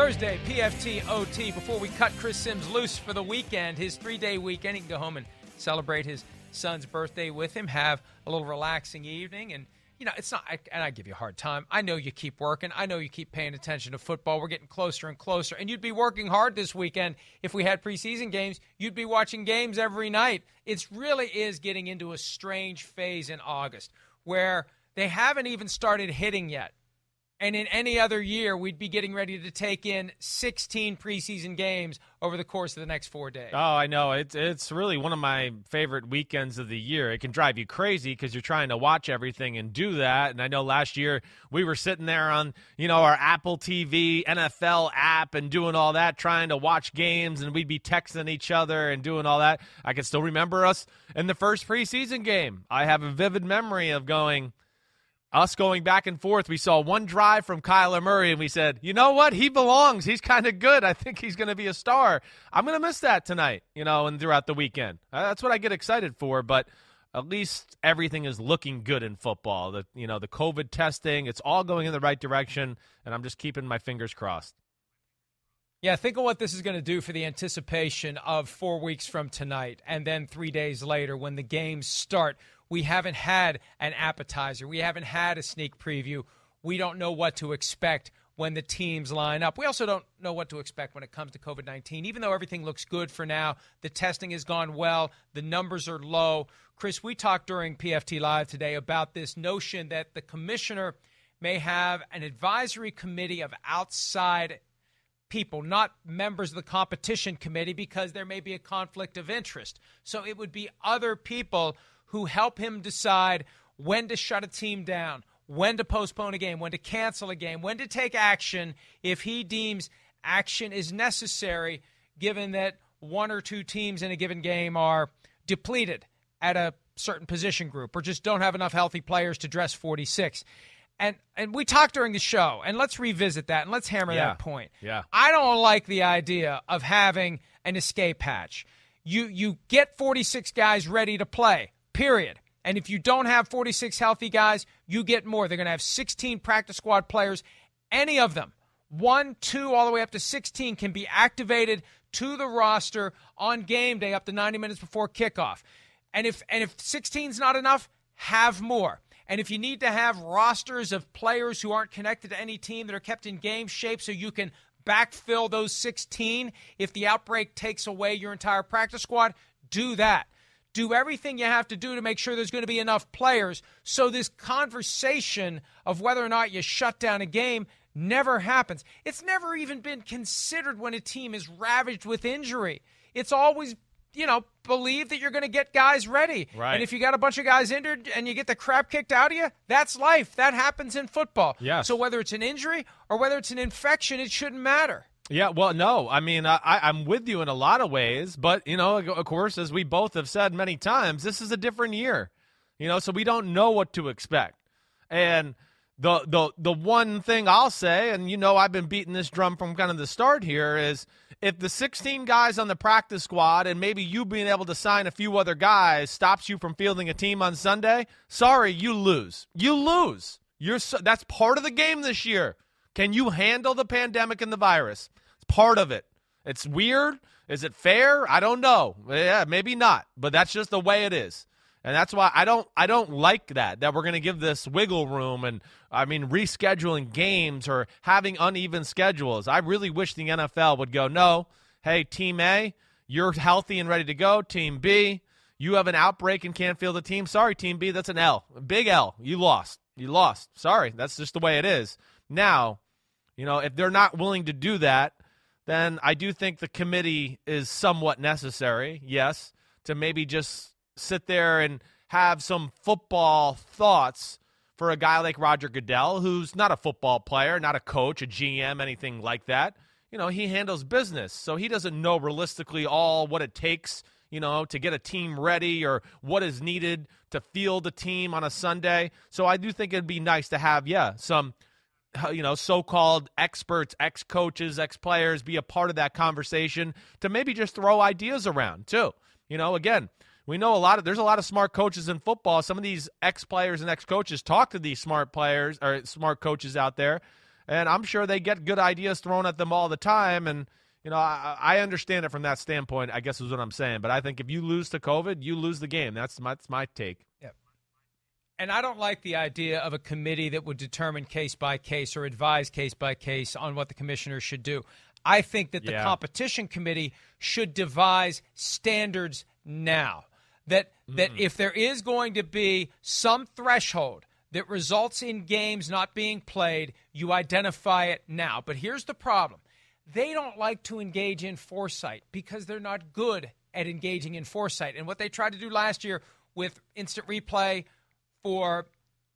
Thursday, PFT OT. Before we cut Chris Sims loose for the weekend, his three day weekend, he can go home and celebrate his son's birthday with him, have a little relaxing evening. And, you know, it's not, and I give you a hard time. I know you keep working. I know you keep paying attention to football. We're getting closer and closer. And you'd be working hard this weekend if we had preseason games. You'd be watching games every night. It really is getting into a strange phase in August where they haven't even started hitting yet. And in any other year, we'd be getting ready to take in 16 preseason games over the course of the next four days. Oh, I know. It's it's really one of my favorite weekends of the year. It can drive you crazy because you're trying to watch everything and do that. And I know last year we were sitting there on you know our Apple TV NFL app and doing all that, trying to watch games, and we'd be texting each other and doing all that. I can still remember us in the first preseason game. I have a vivid memory of going us going back and forth. We saw one drive from Kyler Murray, and we said, you know what? He belongs. He's kind of good. I think he's going to be a star. I'm going to miss that tonight, you know, and throughout the weekend. Uh, that's what I get excited for, but at least everything is looking good in football. The you know the COVID testing, it's all going in the right direction, and I'm just keeping my fingers crossed. Yeah, think of what this is going to do for the anticipation of four weeks from tonight, and then three days later when the games start we haven't had an appetizer. We haven't had a sneak preview. We don't know what to expect when the teams line up. We also don't know what to expect when it comes to COVID 19. Even though everything looks good for now, the testing has gone well, the numbers are low. Chris, we talked during PFT Live today about this notion that the commissioner may have an advisory committee of outside people, not members of the competition committee, because there may be a conflict of interest. So it would be other people who help him decide when to shut a team down, when to postpone a game, when to cancel a game, when to take action if he deems action is necessary, given that one or two teams in a given game are depleted at a certain position group or just don't have enough healthy players to dress 46. And and we talked during the show, and let's revisit that and let's hammer yeah. that point. Yeah. I don't like the idea of having an escape hatch. You you get 46 guys ready to play period. And if you don't have 46 healthy guys, you get more. They're going to have 16 practice squad players. Any of them, one, two, all the way up to 16, can be activated to the roster on game day up to 90 minutes before kickoff. And if and if 16 is not enough, have more. And if you need to have rosters of players who aren't connected to any team that are kept in game shape so you can backfill those 16 if the outbreak takes away your entire practice squad, do that do everything you have to do to make sure there's going to be enough players. So this conversation of whether or not you shut down a game never happens. It's never even been considered when a team is ravaged with injury. It's always you know, believe that you're going to get guys ready. Right. And if you got a bunch of guys injured and you get the crap kicked out of you, that's life. That happens in football. Yes. So whether it's an injury or whether it's an infection, it shouldn't matter. Yeah, well, no, I mean, I, I'm with you in a lot of ways, but you know, of course, as we both have said many times, this is a different year, you know, so we don't know what to expect. And the the the one thing I'll say, and you know, I've been beating this drum from kind of the start here, is if the 16 guys on the practice squad and maybe you being able to sign a few other guys stops you from fielding a team on Sunday, sorry, you lose. You lose. You're so, that's part of the game this year. Can you handle the pandemic and the virus? It's part of it. It's weird. Is it fair? I don't know. Yeah, maybe not, but that's just the way it is. And that's why I don't I don't like that that we're going to give this wiggle room and I mean rescheduling games or having uneven schedules. I really wish the NFL would go, "No, hey, team A, you're healthy and ready to go. Team B, you have an outbreak and can't field the team. Sorry, team B, that's an L. Big L. You lost. You lost. Sorry. That's just the way it is." Now, you know, if they're not willing to do that, then I do think the committee is somewhat necessary, yes, to maybe just sit there and have some football thoughts for a guy like Roger Goodell, who's not a football player, not a coach, a GM, anything like that. You know, he handles business, so he doesn't know realistically all what it takes, you know, to get a team ready or what is needed to field a team on a Sunday. So I do think it'd be nice to have, yeah, some – you know, so-called experts, ex-coaches, ex-players be a part of that conversation to maybe just throw ideas around too. You know, again, we know a lot of there's a lot of smart coaches in football. Some of these ex-players and ex-coaches talk to these smart players or smart coaches out there, and I'm sure they get good ideas thrown at them all the time. And you know, I, I understand it from that standpoint. I guess is what I'm saying. But I think if you lose to COVID, you lose the game. That's my, that's my take. Yep. And I don't like the idea of a committee that would determine case by case or advise case by case on what the commissioners should do. I think that the Yeah. competition committee should devise standards now. That that if there is going to be some threshold that results in games not being played, you identify it now. But here's the problem. They don't like to engage in foresight because they're not good at engaging in foresight. And what they tried to do last year with instant replay for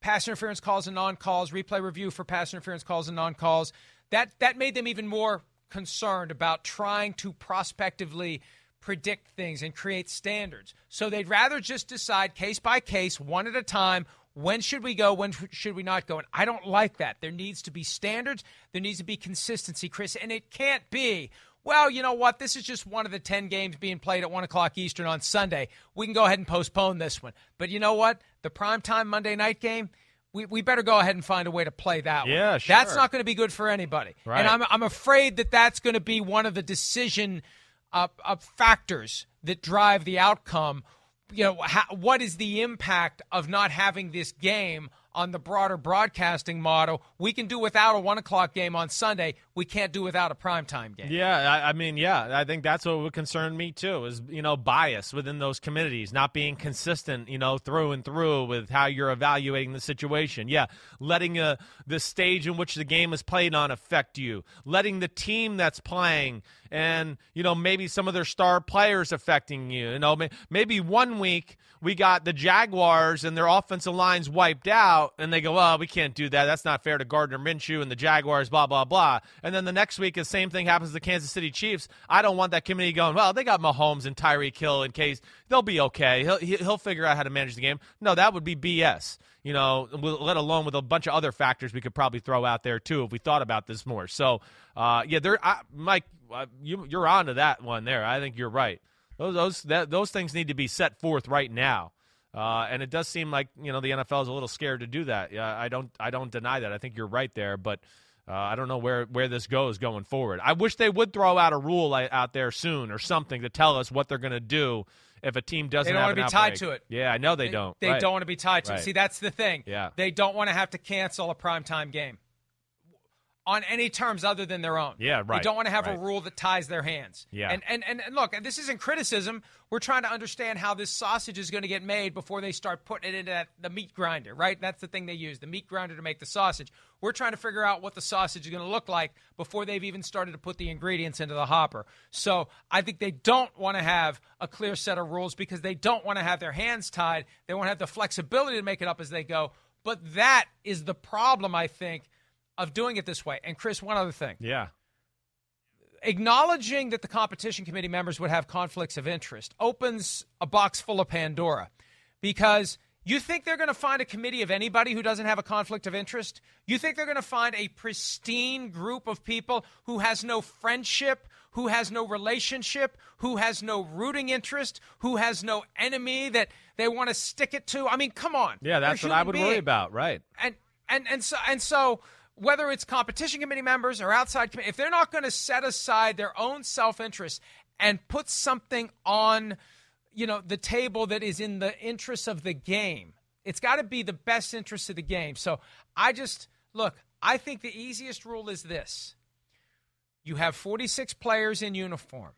pass interference calls and non-calls, replay review for pass interference calls and non-calls. That that made them even more concerned about trying to prospectively predict things and create standards. So they'd rather just decide case by case, one at a time, when should we go, when should we not go? And I don't like that. There needs to be standards, there needs to be consistency, Chris, and it can't be well, you know what? This is just one of the 10 games being played at 1 o'clock Eastern on Sunday. We can go ahead and postpone this one. But you know what? The primetime Monday night game, we, we better go ahead and find a way to play that one. Yeah, That's not going to be good for anybody. Right. And I'm, I'm afraid that that's going to be one of the decision uh, uh, factors that drive the outcome. You know, how, what is the impact of not having this game on the broader broadcasting model? We can do without a one o'clock game on Sunday. We can't do without a primetime game. Yeah, I, I mean, yeah, I think that's what would concern me too. Is you know bias within those committees, not being consistent, you know, through and through with how you're evaluating the situation. Yeah, letting uh, the stage in which the game is played on affect you, letting the team that's playing and you know maybe some of their star players affecting you. You know, maybe one week we got the Jaguars and their offensive lines wiped out, and they go, "Well, we can't do that. That's not fair to Gardner Minshew and the Jaguars." Blah blah blah. And then the next week, the same thing happens to the Kansas City Chiefs. I don't want that committee going, "Well, they got Mahomes and Tyreek Hill in case they'll be okay. He'll he- he'll figure out how to manage the game." No, that would be BS. You know, let alone with a bunch of other factors we could probably throw out there too if we thought about this more. So, uh, yeah, there, I, Mike, uh, you, you're on to that one there. I think you're right. Those those that, those things need to be set forth right now. Uh, and it does seem like you know the NFL is a little scared to do that. Yeah, I don't I don't deny that. I think you're right there, but uh, I don't know where where this goes going forward. I wish they would throw out a rule out there soon or something to tell us what they're going to do if a team doesn't. They don't have wanna an be tied to it. Yeah, I know they, don't. They Right. don't want to be tied to it. See, that's the thing. Yeah. They don't want to have to cancel a primetime game on any terms other than their own. Yeah, right, They don't want to have right. a rule that ties their hands. Yeah. And, and and and look, this isn't criticism. We're trying to understand how this sausage is going to get made before they start putting it into that, the meat grinder, right? That's the thing they use, the meat grinder to make the sausage. We're trying to figure out what the sausage is going to look like before they've even started to put the ingredients into the hopper. So I think they don't want to have a clear set of rules because they don't want to have their hands tied. They want to have the flexibility to make it up as they go. But that is the problem, I think, of doing it this way. And Chris, one other thing Yeah. acknowledging that the competition committee members would have conflicts of interest opens a box full of Pandora because you think they're going to find a committee of anybody who doesn't have a conflict of interest? You think they're going to find a pristine group of people who has no friendship, who has no relationship, who has no rooting interest, who has no enemy that they want to stick it to? I mean, come on. Yeah, that's what I would worry about. Right. and and and so and so whether it's competition committee members or outside if they're not going to set aside their own self-interest and put something on you know the table that is in the interest of the game it's got to be the best interest of the game. So i just look i think the easiest rule is this. You have 46 players in uniform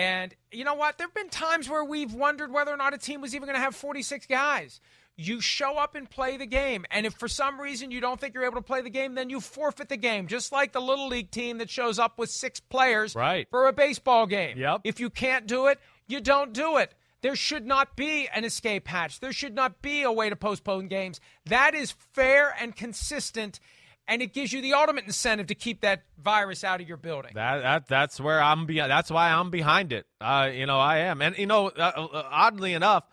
and you know what? There have been times where we've wondered whether or not a team was even going to have 46 guys. You show up and play the game. And if for some reason you don't think you're able to play the game, then you forfeit the game. Just like the Little League team that shows up with six players Right. for a baseball game. Yep. If you can't do it, you don't do it. There should not be an escape hatch. There should not be a way to postpone games. That is fair and consistent, and it gives you the ultimate incentive to keep that virus out of your building. That, that that's where I'm be. That's why I'm behind it. Uh, you know, I am, and you know, uh, uh, oddly enough,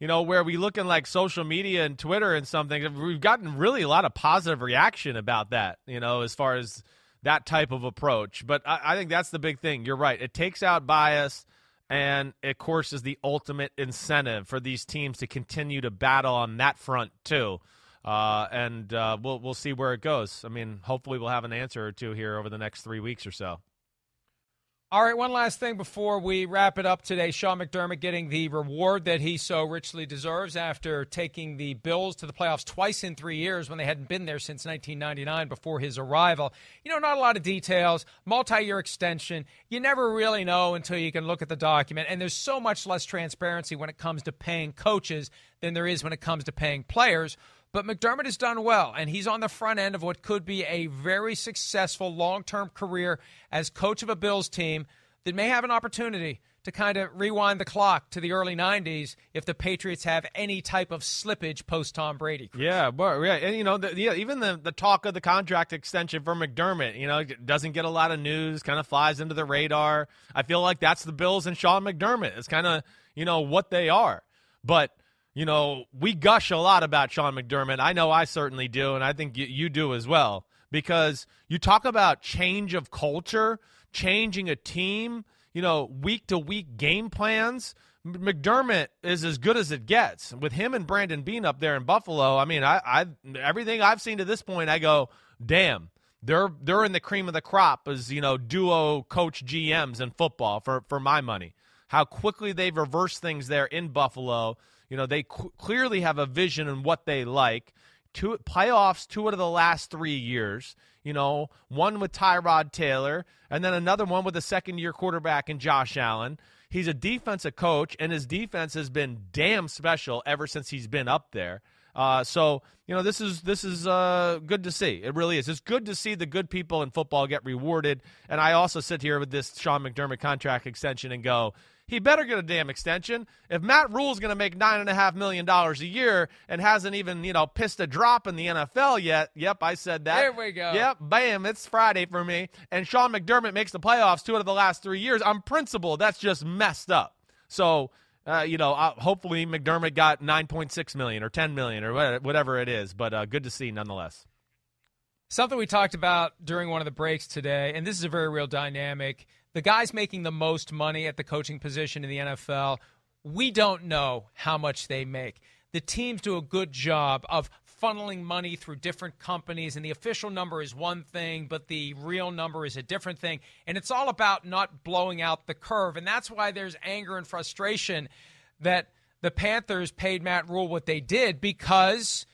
you know, where we look in like social media and Twitter and something, we've gotten really a lot of positive reaction about that. You know, as far as that type of approach. But I, I think that's the big thing. You're right. It takes out bias. And of course, is the ultimate incentive for these teams to continue to battle on that front too. Uh, and uh, we'll we'll see where it goes. I mean, hopefully we'll have an answer or two here over the next three weeks or so. All right, one last thing before we wrap it up today. Sean McDermott getting the reward that he so richly deserves after taking the Bills to the playoffs twice in three years when they hadn't been there since 1999 before his arrival. You know, not a lot of details, multi year extension. You never really know until you can look at the document. And there's so much less transparency when it comes to paying coaches than there is when it comes to paying players. But McDermott has done well, and he's on the front end of what could be a very successful long term career as coach of a Bills team that may have an opportunity to kind of rewind the clock to the early 90s if the Patriots have any type of slippage post Tom Brady. Chris. Yeah, but yeah, and you know, the, yeah, even the the talk of the contract extension for McDermott, you know, doesn't get a lot of news, kind of flies into the radar. I feel like that's the Bills and Sean McDermott. It's kind of you know what they are, but you know, we gush a lot about Sean McDermott. I know I certainly do, and I think you, you do as well, because you talk about change of culture, changing a team, you know, week to week game plans. McDermott is as good as it gets with him and Brandon Beane up there in Buffalo. I mean, I, I everything I've seen to this point, I go, damn, they're they're in the cream of the crop as you know duo coach GMs in football for for my money. How quickly they've reversed things there in Buffalo you know, they qu- clearly have a vision and what they like. Two playoffs, two out of the last three years. You know, one with Tyrod Taylor, and then another one with a second-year quarterback in Josh Allen. He's a defensive coach, and his defense has been damn special ever since he's been up there. Uh, so you know this is this is uh, good to see. It really is. It's good to see the good people in football get rewarded. And I also sit here with this Sean McDermott contract extension and go, he better get a damn extension. If Matt Rhule's going to make nine and a half million dollars a year and hasn't even you know pissed a drop in the NFL yet, yep, I said that. There we go. Yep, bam, it's Friday for me. And Sean McDermott makes the playoffs two out of the last three years. On principle, that's just messed up. So. Uh, you know, uh, hopefully McDermott got 9.6 million or 10 million or whatever it is, but uh, good to see nonetheless. Something we talked about during one of the breaks today, and this is a very real dynamic the guys making the most money at the coaching position in the NFL, we don't know how much they make. The teams do a good job of funneling money through different companies, and the official number is one thing, but the real number is a different thing. And it's all about not blowing out the curve. And that's why there's anger and frustration that the Panthers paid Matt Rhule what they did because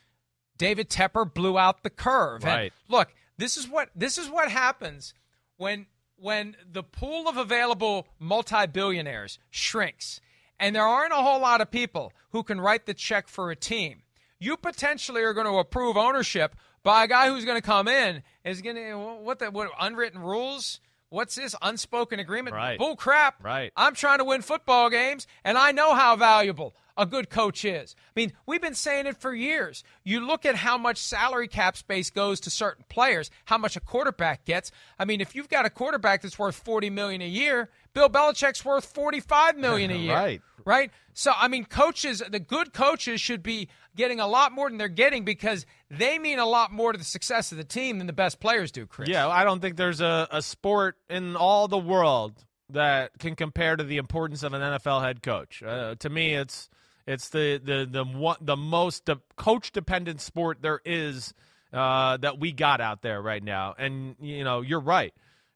David Tepper blew out the curve. Right. And look, this is what this is what happens when when the pool of available multi billionaires shrinks and there aren't a whole lot of people who can write the check for a team, you potentially are going to approve ownership by a guy who's going to come in is going to what the what unwritten rules What's this unspoken agreement? Right. Bull crap. Right. I'm trying to win football games, and I know how valuable a good coach is. I mean, we've been saying it for years. You look at how much salary cap space goes to certain players, how much a quarterback gets. I mean, if you've got a quarterback that's worth 40 million a year, Bill Belichick's worth 45 million a year. right. Right? So, I mean, coaches, the good coaches should be getting a lot more than they're getting because they mean a lot more to the success of the team than the best players do, Chris. Yeah, I don't think there's a, a sport in all the world that can compare to the importance of an NFL head coach. Uh, to me, it's it's the the the one, the most de- coach dependent sport there is uh, that we got out there right now. And you know, you're right.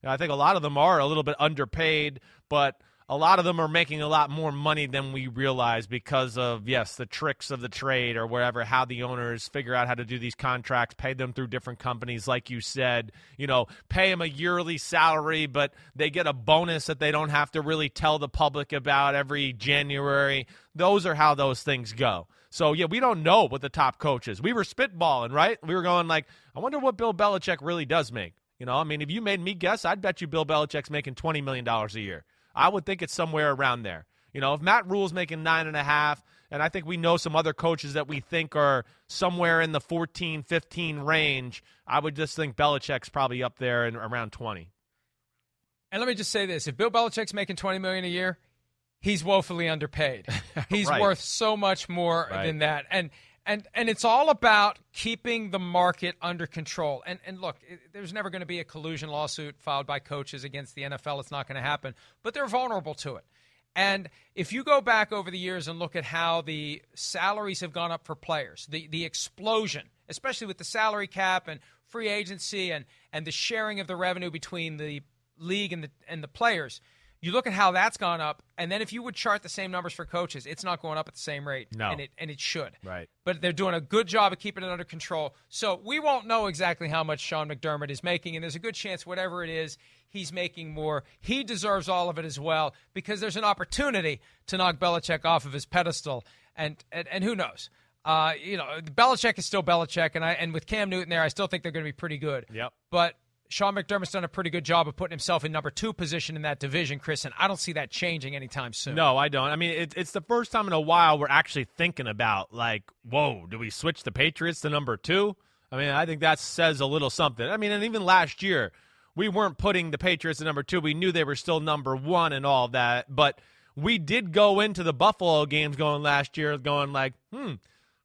I think a lot of them are a little bit underpaid, but a lot of them are making a lot more money than we realize because of yes the tricks of the trade or whatever how the owners figure out how to do these contracts pay them through different companies like you said you know pay them a yearly salary but they get a bonus that they don't have to really tell the public about every january. Those are how those things go. So yeah we don't know what the top coach is. We were spitballing right? We were going like i wonder what bill belichick really does make you know i mean if you made me guess i'd bet you bill belichick's making $20 million a year I would think it's somewhere around there. You know, if Matt Rhule's making nine and a half, and I think we know some other coaches that we think are somewhere in the 14, 15 range, I would just think Belichick's probably up there and around 20. And let me just say this: if Bill Belichick's making 20 million a year, he's woefully underpaid. He's right. worth so much more right. than that. And and and it's all about keeping the market under control. And and look, it, there's never going to be a collusion lawsuit filed by coaches against the NFL. It's not going to happen. But they're vulnerable to it. And if you go back over the years and look at how the salaries have gone up for players, the the explosion especially with the salary cap and free agency and and the sharing of the revenue between the league and the and the players. You look at how that's gone up, and then if you would chart the same numbers for coaches, it's not going up at the same rate. No. and it and it should. Right. But they're doing a good job of keeping it under control. So we won't know exactly how much Sean McDermott is making, and there's a good chance whatever it is, he's making more. He deserves all of it as well because there's an opportunity to knock Belichick off of his pedestal, and and, and who knows. Uh, you know, Belichick is still Belichick, and I and with Cam Newton there, I still think they're going to be pretty good. Yep. But Sean McDermott's done a pretty good job of putting himself in number two position in that division, Chris, and I don't see that changing anytime soon. No, I don't. I mean, it, it's the first time in a while we're actually thinking about, like, whoa, do we switch the Patriots to number two? I mean, I think that says a little something. I mean, and even last year, we weren't putting the Patriots at number two. We knew they were still number one and all that. But we did go into the Buffalo games going last year going, like, hmm,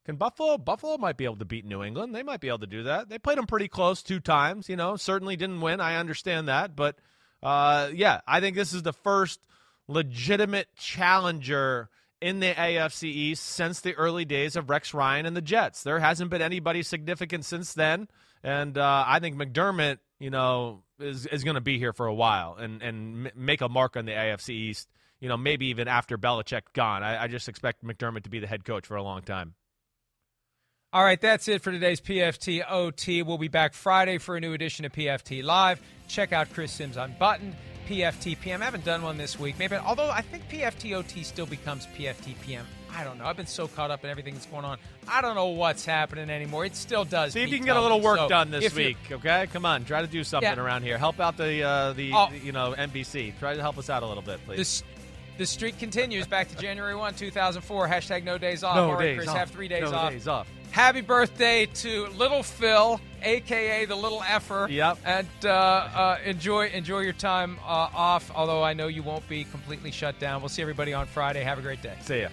can Buffalo? Buffalo might be able to beat New England. They might be able to do that. They played them pretty close two times. You know, certainly didn't win. I understand that, but uh, yeah, I think this is the first legitimate challenger in the AFC East since the early days of Rex Ryan and the Jets. There hasn't been anybody significant since then, and uh, I think McDermott, you know, is is going to be here for a while and and m- make a mark on the AFC East. You know, maybe even after Belichick gone. I, I just expect McDermott to be the head coach for a long time. All right, that's it for today's PFT OT. We'll be back Friday for a new edition of PFT Live. Check out Chris Sims Unbuttoned, PFT PM. I haven't done one this week. Maybe, although I think PFT OT still becomes PFT PM. I don't know. I've been so caught up in everything that's going on. I don't know what's happening anymore. It still does. See if you can get a little work So done this week, okay? Come on, try to do something Yeah. around here. Help out the uh, the, Oh. the, you know NBC. Try to help us out a little bit, please. This, the streak continues back to January 1, 2004. Hashtag no days off. no All right, days Chris, off. have three days no off. days off. Happy birthday to Little Phil, aka the Little Effer. Yep. And uh, uh, enjoy enjoy your time uh, off. Although I know you won't be completely shut down. We'll see everybody on Friday. Have a great day. See ya.